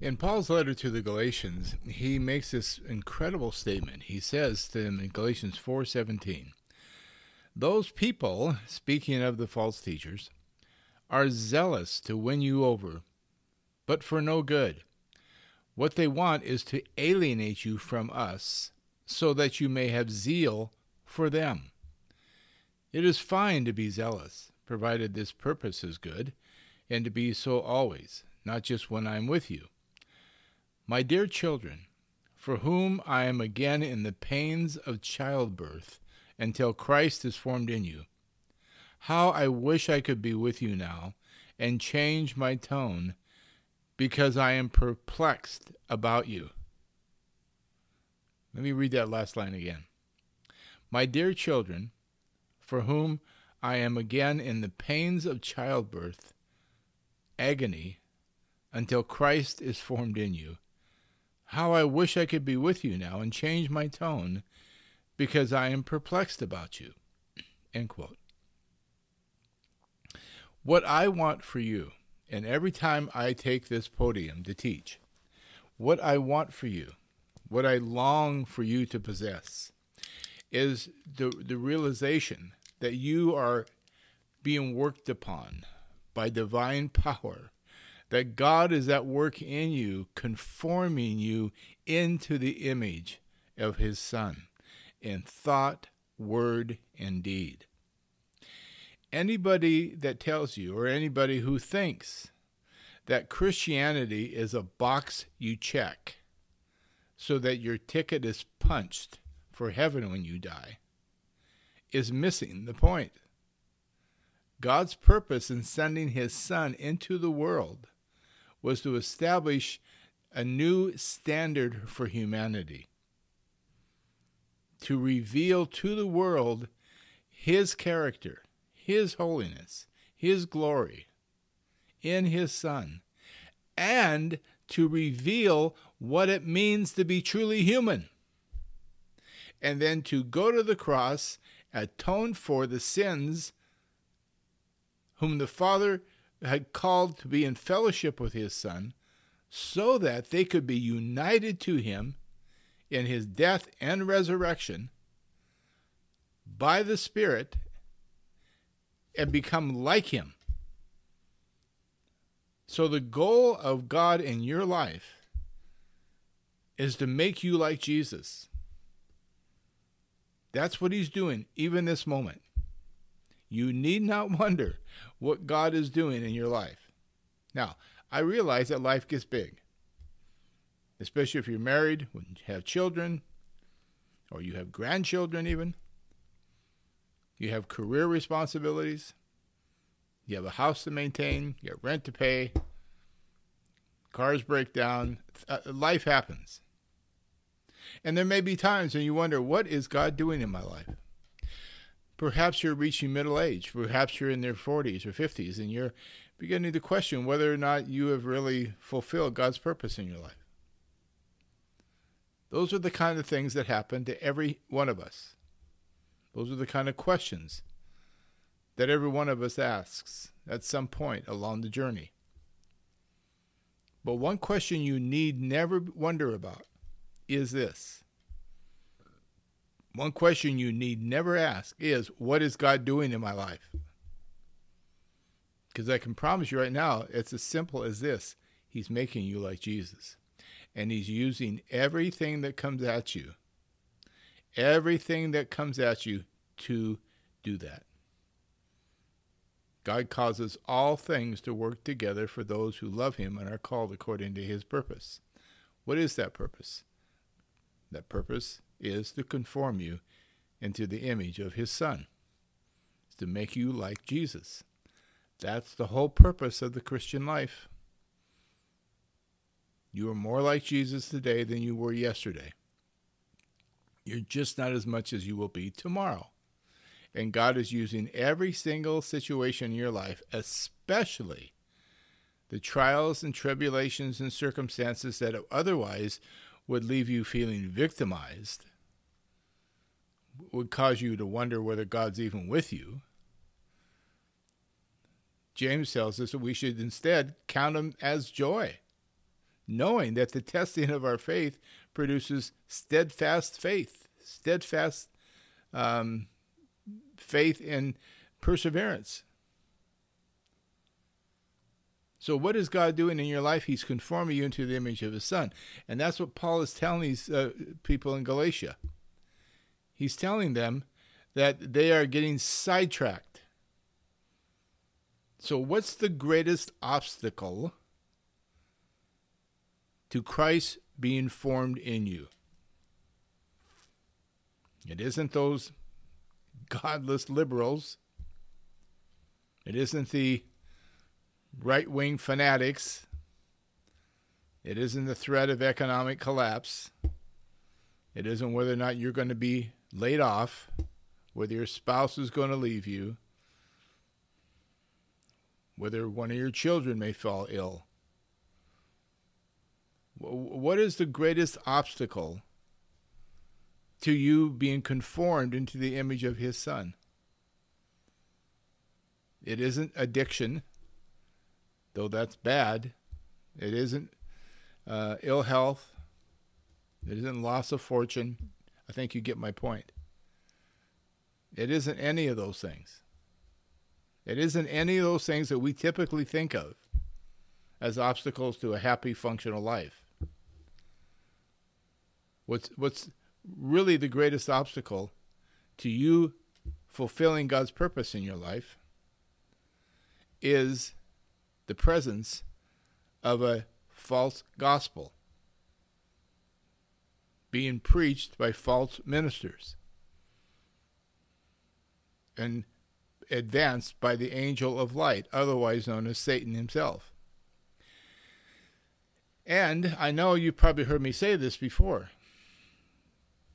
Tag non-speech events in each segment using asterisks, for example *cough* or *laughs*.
In Paul's letter to the Galatians, he makes this incredible statement. He says to them in Galatians 4:17, "Those people, speaking of the false teachers, are zealous to win you over, but for no good. What they want is to alienate you from us, so that you may have zeal for them. It is fine to be zealous, provided this purpose is good, and to be so always, not just when I am with you." My dear children, for whom I am again in the pains of childbirth until Christ is formed in you, how I wish I could be with you now and change my tone because I am perplexed about you. Let me read that last line again. My dear children, for whom I am again in the pains of childbirth, agony, until Christ is formed in you how I wish I could be with you now and change my tone because I am perplexed about you. *clears throat* End quote. What I want for you, and every time I take this podium to teach, what I want for you, what I long for you to possess, is the, the realization that you are being worked upon by divine power that God is at work in you, conforming you into the image of His Son in thought, word, and deed. Anybody that tells you, or anybody who thinks that Christianity is a box you check so that your ticket is punched for heaven when you die, is missing the point. God's purpose in sending his Son into the world was to establish a new standard for humanity, to reveal to the world His character, His holiness, His glory in His Son, and to reveal what it means to be truly human. And then to go to the cross, atone for the sins whom the Father had called to be in fellowship with his Son, so that they could be united to him in his death and resurrection by the Spirit and become like him. So, the goal of God in your life is to make you like Jesus. That's what he's doing, even this moment. You need not *laughs* wonder what God is doing in your life. Now, I realize that life gets big, especially if you're married, when you have children, or you have grandchildren, even. You have career responsibilities. You have a house to maintain. You have rent to pay. Cars break down. Uh, life happens. And there may be times when you wonder, what is God doing in my life? Perhaps you're reaching middle age. Perhaps you're in their 40s or 50s and you're beginning to question whether or not you have really fulfilled God's purpose in your life. Those are the kind of things that happen to every one of us. Those are the kind of questions that every one of us asks at some point along the journey. But one question you need never wonder about is this one question you need never ask is, What is God doing in my life? Because I can promise you right now, it's as simple as this He's making you like Jesus. And He's using everything that comes at you, everything that comes at you to do that. God causes all things to work together for those who love Him and are called according to His purpose. What is that purpose? That purpose is to conform you into the image of his son. To make you like Jesus. That's the whole purpose of the Christian life. You are more like Jesus today than you were yesterday. You're just not as much as you will be tomorrow. And God is using every single situation in your life, especially the trials and tribulations and circumstances that otherwise would leave you feeling victimized, would cause you to wonder whether God's even with you. James tells us that we should instead count them as joy. knowing that the testing of our faith produces steadfast faith, steadfast um, faith and perseverance. So, what is God doing in your life? He's conforming you into the image of His Son. And that's what Paul is telling these uh, people in Galatia. He's telling them that they are getting sidetracked. So, what's the greatest obstacle to Christ being formed in you? It isn't those godless liberals. It isn't the right wing fanatics. It isn't the threat of economic collapse. It isn't whether or not you're going to be laid off, whether your spouse is going to leave you, whether one of your children may fall ill. What is the greatest obstacle to you being conformed into the image of His Son? It isn't addiction though that's bad. It isn't uh, ill health. It isn't loss of fortune. I think you get my point. It isn't any of those things. It isn't any of those things that we typically think of as obstacles to a happy, functional life. What's, what's really the greatest obstacle to you fulfilling God's purpose in your life is the presence of a false gospel being preached by false ministers and advanced by the angel of light, otherwise known as Satan himself. And I know you've probably heard me say this before,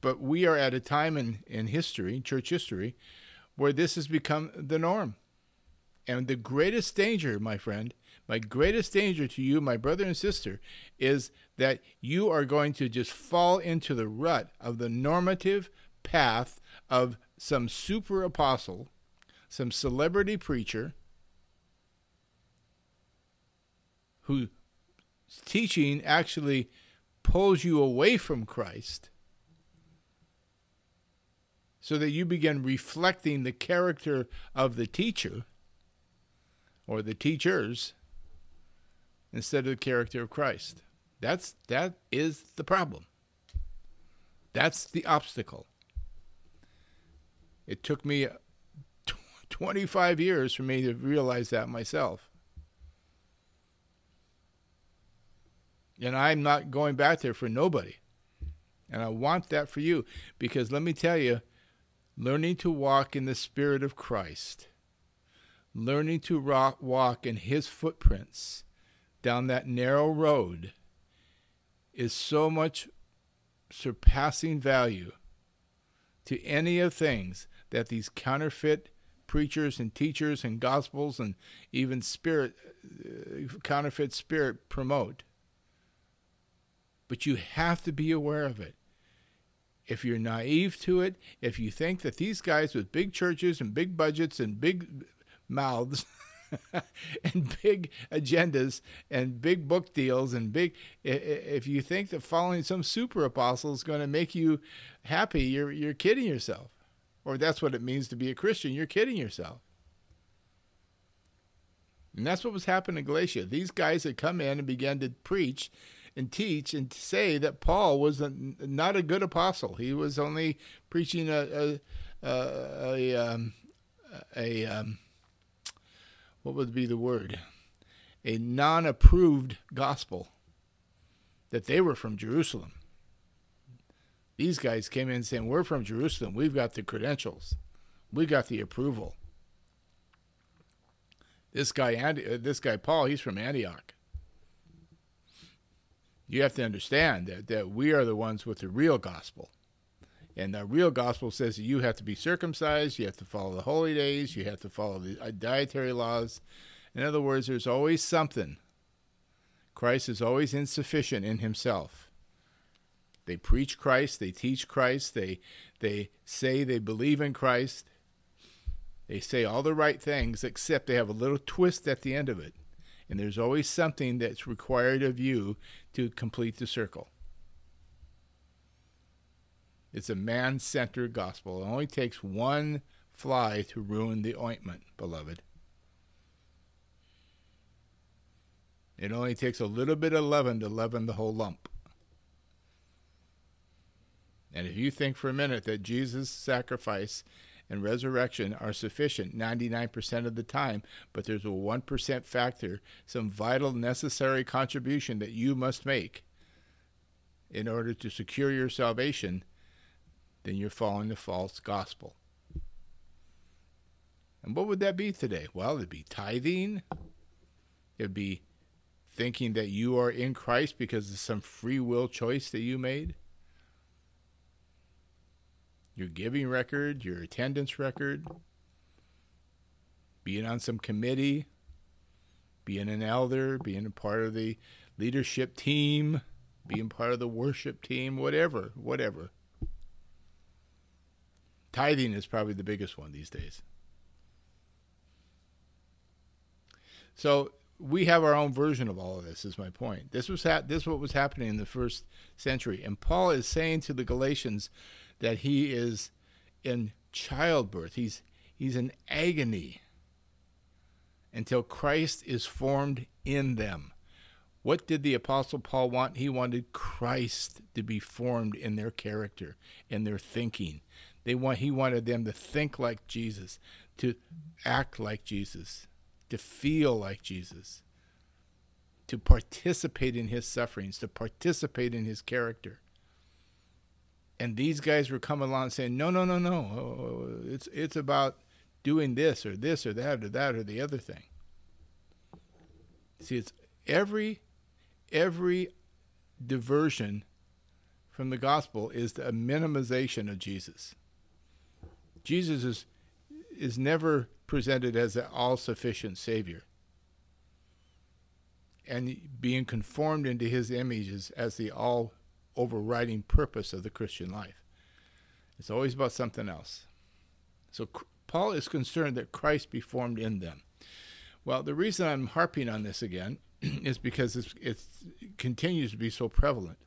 but we are at a time in, in history, church history, where this has become the norm. And the greatest danger, my friend, my greatest danger to you, my brother and sister, is that you are going to just fall into the rut of the normative path of some super apostle, some celebrity preacher whose teaching actually pulls you away from Christ so that you begin reflecting the character of the teacher or the teachers instead of the character of Christ. That's that is the problem. That's the obstacle. It took me *laughs* 25 years for me to realize that myself. And I'm not going back there for nobody. And I want that for you because let me tell you, learning to walk in the Spirit of Christ, learning to rock, walk in His footprints, down that narrow road is so much surpassing value to any of things that these counterfeit preachers and teachers and gospels and even spirit uh, counterfeit spirit promote. But you have to be aware of it. If you're naive to it if you think that these guys with big churches and big budgets and big mouths *laughs* *laughs* and big agendas and big book deals and big if you think that following some super apostle is going to make you happy you're you're kidding yourself. Or that's what it means to be a christian you're kidding yourself. And that's what was happening in galatia. These guys had come in and began to preach and teach and say that paul was a, not a good apostle. He was only preaching a a a, a, um, a um, what would be the word? A non approved gospel. That they were from Jerusalem. These guys came in saying, We're from Jerusalem. We've got the credentials, we got the approval. This guy, uh, this guy Paul, he's from Antioch. You have to understand that, that we are the ones with the real gospel. And the real gospel says that you have to be circumcised, you have to follow the holy days, you have to follow the uh, dietary laws. In other words, there's always something. Christ is always insufficient in himself. They preach Christ, they teach Christ, they they say they believe in Christ. They say all the right things except they have a little twist at the end of it. And there's always something that's required of you to complete the circle. It's a man centered gospel. It only takes one fly to ruin the ointment, beloved. It only takes a little bit of leaven to leaven the whole lump. And if you think for a minute that Jesus' sacrifice and resurrection are sufficient 99% of the time, but there's a 1% factor, some vital necessary contribution that you must make in order to secure your salvation, then you're following the false gospel. And what would that be today? Well, it'd be tithing. It'd be thinking that you are in Christ because of some free will choice that you made your giving record, your attendance record, being on some committee, being an elder, being a part of the leadership team, being part of the worship team, whatever, whatever. Tithing is probably the biggest one these days. So we have our own version of all of this. Is my point. This was ha- this what was happening in the first century, and Paul is saying to the Galatians, that he is in childbirth. He's he's in agony until Christ is formed in them. What did the apostle Paul want? He wanted Christ to be formed in their character, in their thinking. They want he wanted them to think like Jesus, to act like Jesus, to feel like Jesus, to participate in his sufferings, to participate in his character and these guys were coming along saying, "No, no, no, no. Oh, it's it's about doing this or this or that or that or the other thing." See, it's every every diversion from the gospel is a minimization of Jesus. Jesus is is never presented as an all-sufficient savior. And being conformed into his images as the all overriding purpose of the Christian life. It's always about something else. So Paul is concerned that Christ be formed in them. Well, the reason I'm harping on this again *clears throat* is because it continues to be so prevalent.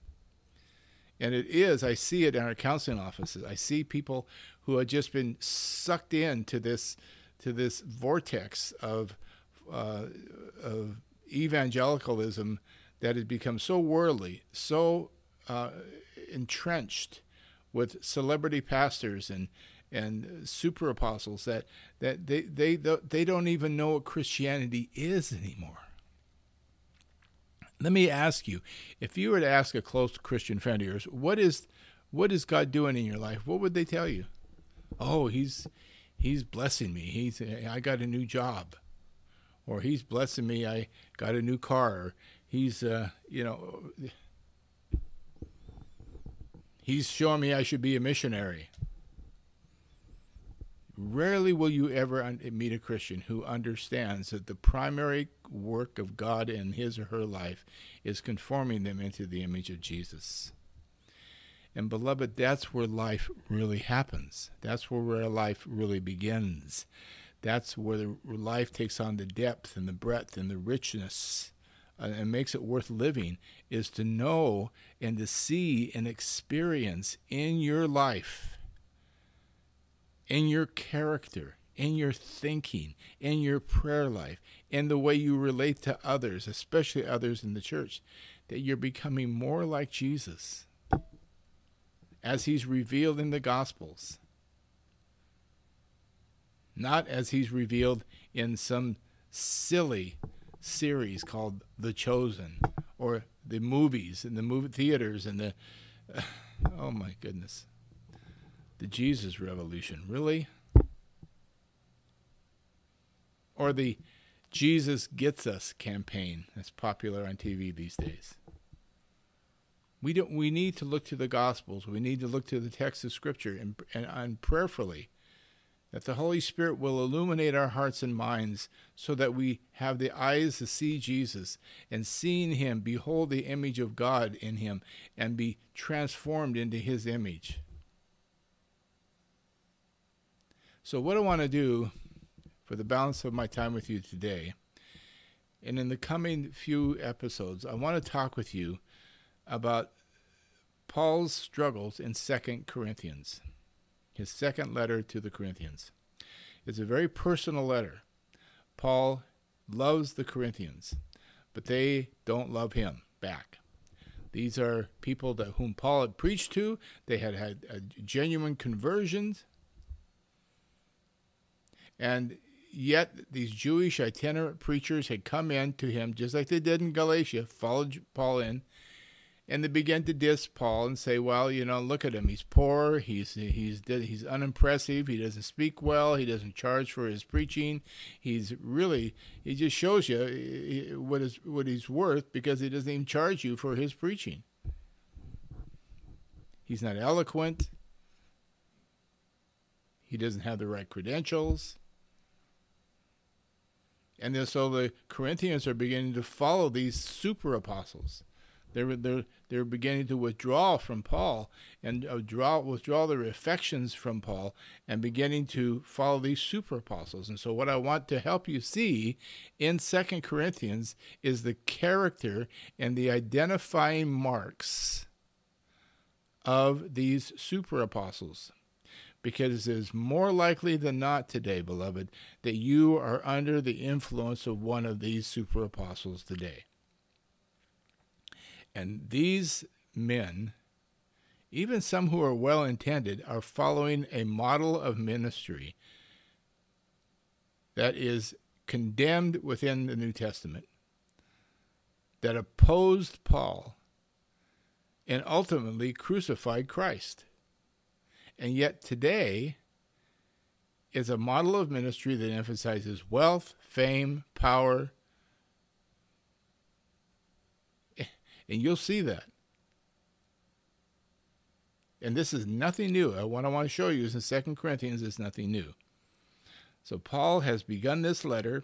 And it is, I see it in our counseling offices. I see people who have just been sucked into this to this vortex of uh, of evangelicalism that has become so worldly, so uh, entrenched with celebrity pastors and and super apostles that that they they they don't even know what Christianity is anymore. Let me ask you, if you were to ask a close Christian friend of yours, what is what is God doing in your life? What would they tell you? Oh, he's he's blessing me. He's I got a new job. Or he's blessing me. I got a new car. Or he's uh, you know He's showing me I should be a missionary. Rarely will you ever meet a Christian who understands that the primary work of God in his or her life is conforming them into the image of Jesus. And beloved, that's where life really happens. That's where life really begins. That's where the life takes on the depth and the breadth and the richness uh, and makes it worth living is to know and to see and experience in your life, in your character, in your thinking, in your prayer life, in the way you relate to others, especially others in the church, that you're becoming more like Jesus as he's revealed in the Gospels, not as he's revealed in some silly series called The Chosen or the movies and the movie theaters and the *sighs* oh my goodness. The Jesus Revolution, really? Or the Jesus Gets Us campaign that's popular on TV these days. We don't we need to look to the gospels. We need to look to the text of scripture and and, and prayerfully that the Holy Spirit will illuminate our hearts and minds so that we have the eyes to see Jesus and seeing him, behold the image of God in him and be transformed into his image. So, what I want to do for the balance of my time with you today And in the coming few episodes, I want to talk with you about Paul's struggles in Second Corinthians, his second letter to the Corinthians. It's a very personal letter. Paul loves the Corinthians, but they don't love him back. These are people that whom Paul had preached to. They had had uh, genuine conversions. And yet these Jewish itinerant preachers had come in to him, just like they did in Galatia, followed Paul in, and they began to diss Paul and say, "Well, you know, look at him. He's poor. He's he's he's unimpressive. He doesn't speak well. He doesn't charge for his preaching. He's really he just shows you eh, eh, what is what he's worth because he doesn't even charge you for his preaching. He's not eloquent. He doesn't have the right credentials." And then, so the Corinthians are beginning to follow these super apostles. They're, they're, they're beginning to withdraw from Paul and uh, draw, withdraw their affections from Paul and beginning to follow these super apostles. And so, what I want to help you see in Second Corinthians is the character and the identifying marks of these super apostles because it is more likely than not today, beloved, that you are under the influence of one of these super apostles today. And these men, even some who are well intended, are following a model of ministry that is condemned within the New Testament, that opposed Paul, and ultimately crucified Christ. And yet today is a model of ministry that emphasizes wealth, fame, power. *laughs* And you'll see that. And this is nothing new. Uh, what I want to show you is in Second Corinthians is nothing new. So Paul has begun this letter,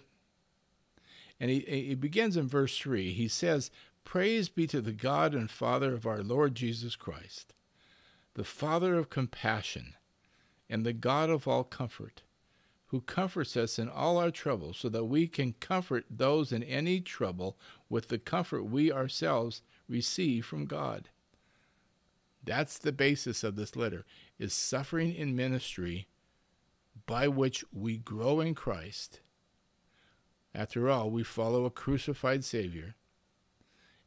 and he, he begins in verse 3. He says, Praise be to the God and Father of our Lord Jesus Christ the Father of compassion, and the God of all comfort, who comforts us in all our troubles, so that we can comfort those in any trouble with the comfort we ourselves receive from God. That's the basis of this letter, is suffering in ministry by which we grow in Christ. After all, we follow a crucified Savior.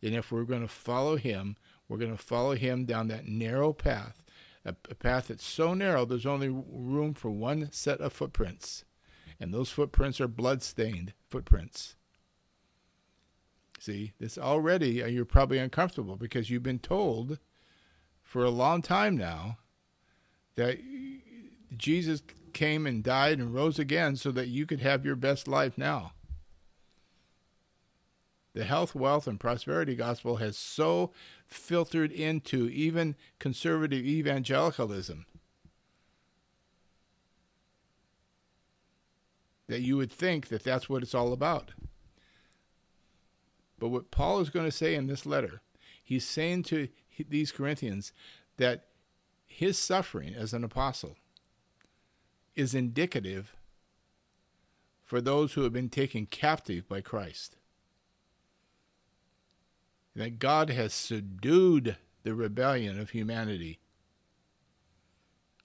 And if we're going to follow him, we're going to follow him down that narrow path, a, a path that's so narrow there's only room for one set of footprints. And those footprints are blood-stained footprints. See, this already uh, you're probably uncomfortable because you've been told for a long time now that Jesus came and died and rose again so that you could have your best life now the health, wealth, and prosperity gospel has so filtered into even conservative evangelicalism that you would think that that's what it's all about. But what Paul is going to say in this letter, he's saying to these Corinthians that his suffering as an apostle is indicative for those who have been taken captive by Christ that God has subdued the rebellion of humanity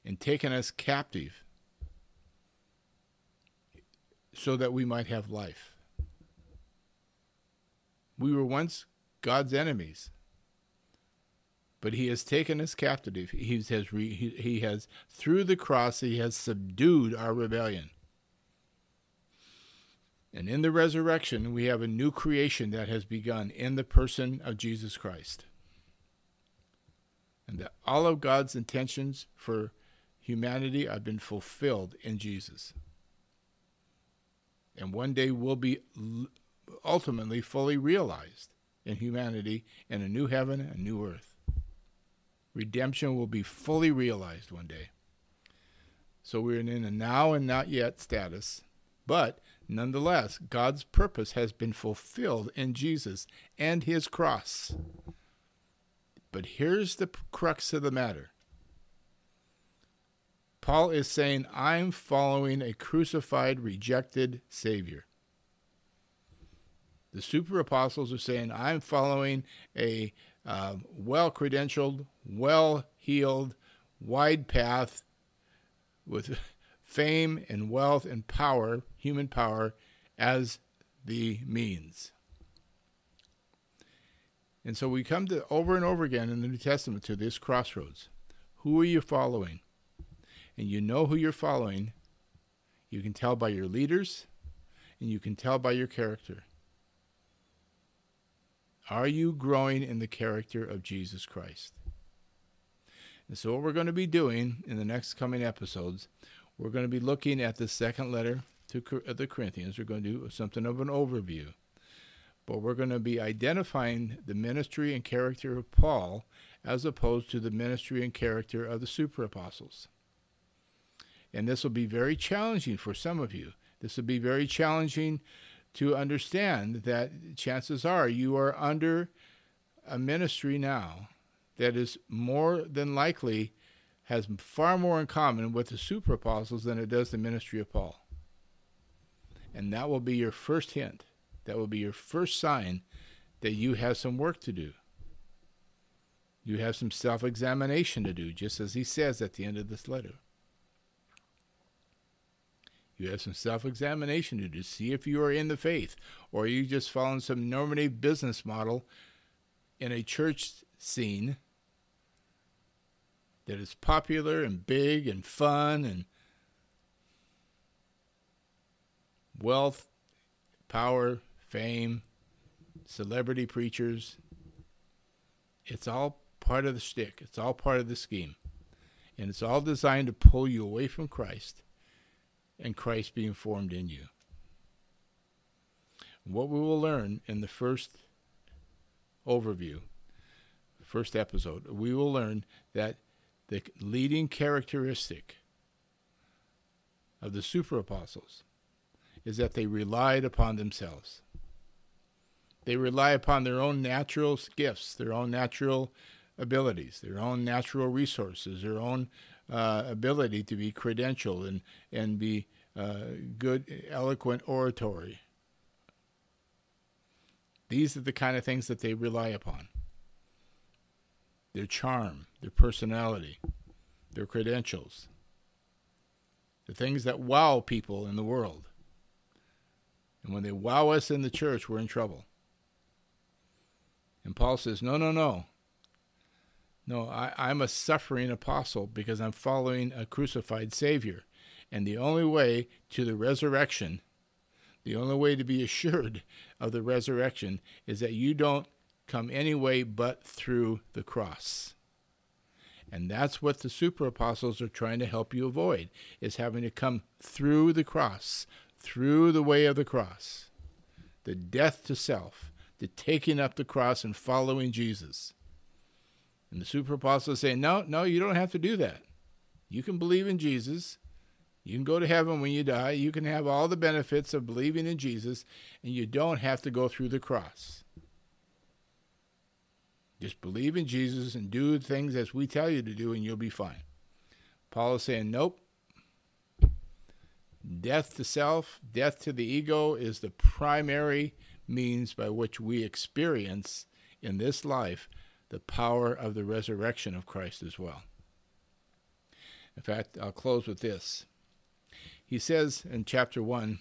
and taken us captive so that we might have life. We were once God's enemies, but He has taken us captive. He has, re, he, has, through the cross, He has subdued our rebellion. And in the resurrection, we have a new creation that has begun in the person of Jesus Christ. And that all of God's intentions for humanity have been fulfilled in Jesus. And one day will be ultimately fully realized in humanity in a new heaven and new earth. Redemption will be fully realized one day. So we're in a now and not yet status, but Nonetheless, God's purpose has been fulfilled in Jesus and his cross. But here's the crux of the matter Paul is saying, I'm following a crucified, rejected Savior. The super apostles are saying, I'm following a uh, well credentialed, well heeled, wide path with fame and wealth and power, human power, as the means. And so we come to over and over again in the New Testament to this crossroads. Who are you following? And you know who you're following. You can tell by your leaders, and you can tell by your character. Are you growing in the character of Jesus Christ? And so, what we're going to be doing in the next coming episodes, we're going to be looking at the second letter to uh, the Corinthians. We're going to do something of an overview. But we're going to be identifying the ministry and character of Paul as opposed to the ministry and character of the super apostles. And this will be very challenging for some of you. This will be very challenging to understand that chances are you are under a ministry now that is more than likely has far more in common with the super apostles than it does the ministry of Paul. And that will be your first hint. That will be your first sign that you have some work to do. You have some self examination to do, just as he says at the end of this letter. You have some self examination to do, to see if you are in the faith, or you just following some normative business model in a church scene that is popular and big and fun and wealth, power, fame, celebrity preachers. It's all part of the stick. It's all part of the scheme. And it's all designed to pull you away from Christ and Christ being formed in you. What we will learn in the first overview, first episode, we will learn that the leading characteristic of the super apostles is that they relied upon themselves. They rely upon their own natural gifts, their own natural abilities, their own natural resources, their own uh, ability to be credentialed and and be uh, good, eloquent oratory. These are the kind of things that they rely upon. Their charm, their personality, their credentials, the things that wow people in the world. And when they wow us in the church, we're in trouble. And Paul says, No, no, no. No, I, I'm a suffering apostle because I'm following a crucified Savior. And the only way to the resurrection, the only way to be assured of the resurrection, is that you don't come any way but through the cross. And that's what the super apostles are trying to help you avoid, is having to come through the cross, through the way of the cross, the death to self, the taking up the cross and following Jesus. And the super apostles say, No, no, you don't have to do that. You can believe in Jesus. You can go to heaven when you die. You can have all the benefits of believing in Jesus, and you don't have to go through the cross. Just believe in Jesus and do things as we tell you to do, and you'll be fine. Paul is saying, Nope. Death to self, death to the ego is the primary means by which we experience in this life the power of the resurrection of Christ as well. In fact, I'll close with this. He says in chapter 1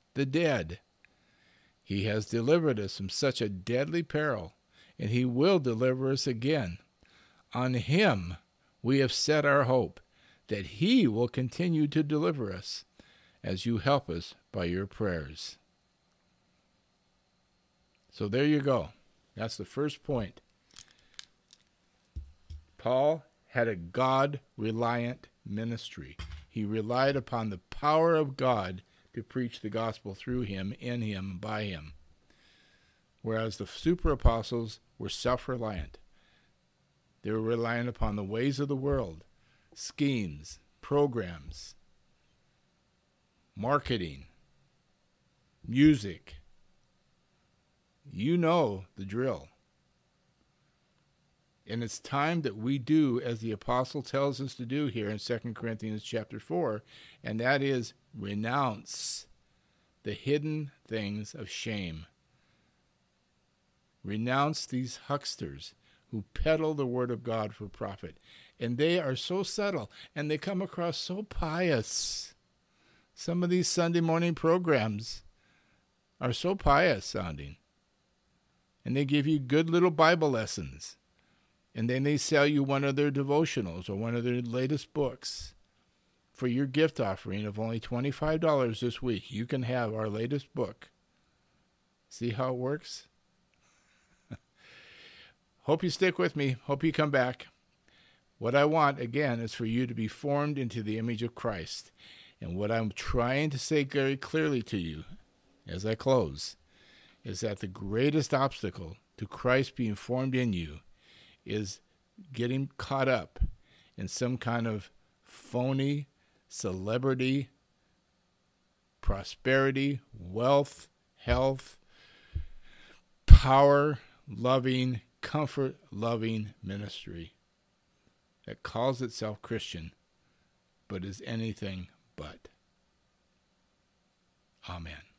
the dead. He has delivered us from such a deadly peril, and He will deliver us again. On Him we have set our hope, that He will continue to deliver us, as you help us by your prayers. So there you go. That's the first point. Paul had a God reliant ministry. He relied upon the power of God to preach the gospel through him, in him, by him. whereas the super apostles were self reliant. They were reliant upon the ways of the world, schemes, programs, marketing, music. You know the drill. And it's time that we do as the apostle tells us to do here in 2 Corinthians chapter 4, and that is renounce the hidden things of shame. Renounce these hucksters who peddle the word of God for profit. And they are so subtle and they come across so pious. Some of these Sunday morning programs are so pious sounding. And they give you good little Bible lessons. And then they sell you one of their devotionals or one of their latest books. For your gift offering of only $25 this week, you can have our latest book. See how it works? *laughs* Hope you stick with me. Hope you come back. What I want, again, is for you to be formed into the image of Christ. And what I'm trying to say very clearly to you as I close is that the greatest obstacle to Christ being formed in you is getting caught up in some kind of phony celebrity, prosperity, wealth, health, power loving, comfort loving ministry that calls itself Christian but is anything but. Amen.